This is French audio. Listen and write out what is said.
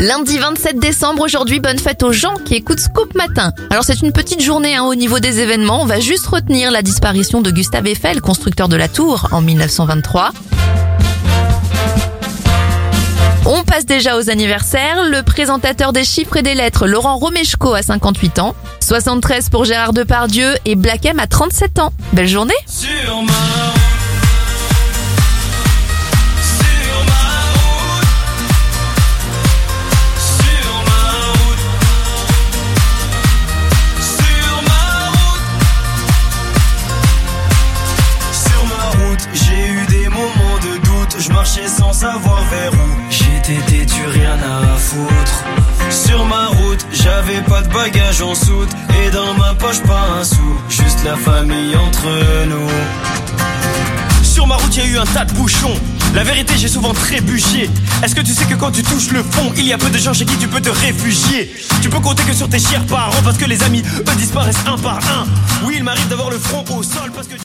Lundi 27 décembre, aujourd'hui, bonne fête aux gens qui écoutent Scoop Matin. Alors c'est une petite journée hein, au niveau des événements, on va juste retenir la disparition de Gustave Eiffel, constructeur de la tour, en 1923. On passe déjà aux anniversaires. Le présentateur des chiffres et des lettres, Laurent Romeshko, a 58 ans. 73 pour Gérard Depardieu et Black M a 37 ans. Belle journée marchais sans savoir vers où. J'étais têtu, rien à foutre. Sur ma route, j'avais pas de bagages en soute. Et dans ma poche, pas un sou. Juste la famille entre nous. Sur ma route, y a eu un tas de bouchons. La vérité, j'ai souvent trébuché. Est-ce que tu sais que quand tu touches le fond, il y a peu de gens chez qui tu peux te réfugier? Tu peux compter que sur tes chers parents parce que les amis, eux, disparaissent un par un. Oui, il m'arrive d'avoir le front au sol parce que.